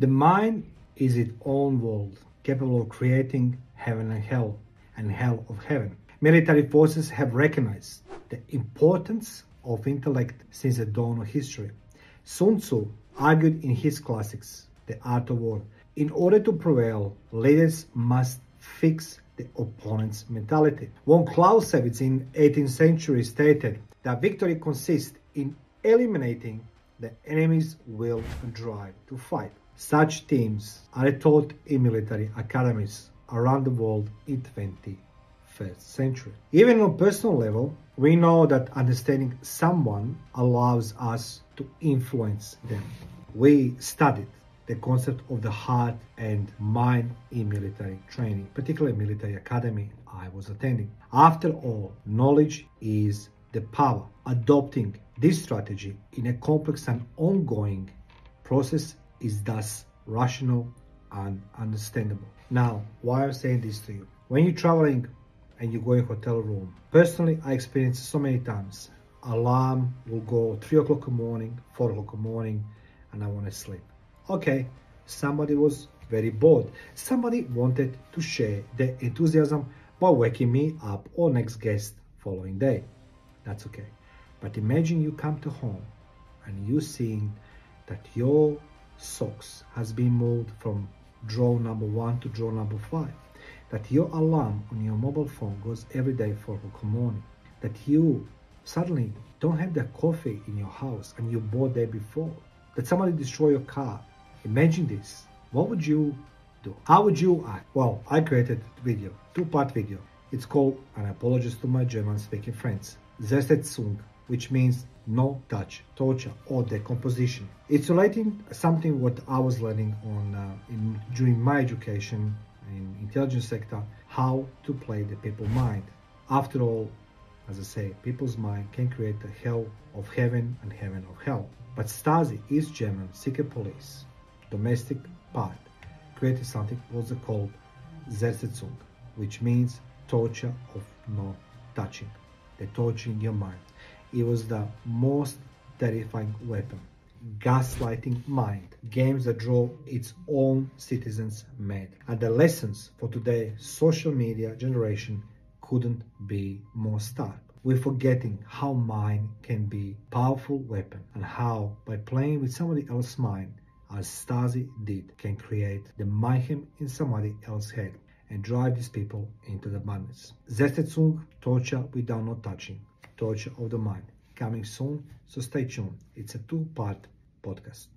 The mind is its own world, capable of creating heaven and hell, and hell of heaven. Military forces have recognized the importance of intellect since the dawn of history. Sun Tzu argued in his classics, The Art of War, in order to prevail, leaders must fix the opponent's mentality. Von Clausewitz in 18th century stated that victory consists in eliminating the enemy's will drive to fight. Such teams are taught in military academies around the world in 21st century. Even on a personal level, we know that understanding someone allows us to influence them. We studied the concept of the heart and mind in military training, particularly military academy I was attending. After all, knowledge is the power. Adopting this strategy in a complex and ongoing process is thus rational and understandable. Now, why I'm saying this to you? When you're traveling and you go in hotel room, personally, I experienced so many times. Alarm will go three o'clock in the morning, four o'clock in the morning, and I want to sleep. Okay, somebody was very bored. Somebody wanted to share their enthusiasm by waking me up or next guest following day. That's okay. But imagine you come to home and you seeing that your socks has been moved from drawer number one to drawer number five. That your alarm on your mobile phone goes every day for o'clock morning. That you suddenly don't have the coffee in your house and you bought there before. That somebody destroy your car. Imagine this. What would you do? How would you act? Well, I created a video, two-part video. It's called, and I to my German-speaking friends, Zersetzung, which means no touch, torture, or decomposition. It's relating something what I was learning on uh, in, during my education in intelligence sector, how to play the people mind. After all, as I say, people's mind can create a hell of heaven and heaven of hell. But Stasi, is German secret police, domestic part, created something also called Zersetzung, which means torture of no touching, torturing your mind. It was the most terrifying weapon. Gaslighting mind, games that draw its own citizens mad. And the lessons for today's social media generation couldn't be more stark. We're forgetting how mind can be powerful weapon and how by playing with somebody else's mind as Stasi did can create the mayhem in somebody else's head and drive these people into the madness. Zersetzung, torture without no touching, torture of the mind, coming soon, so stay tuned. It's a two-part podcast.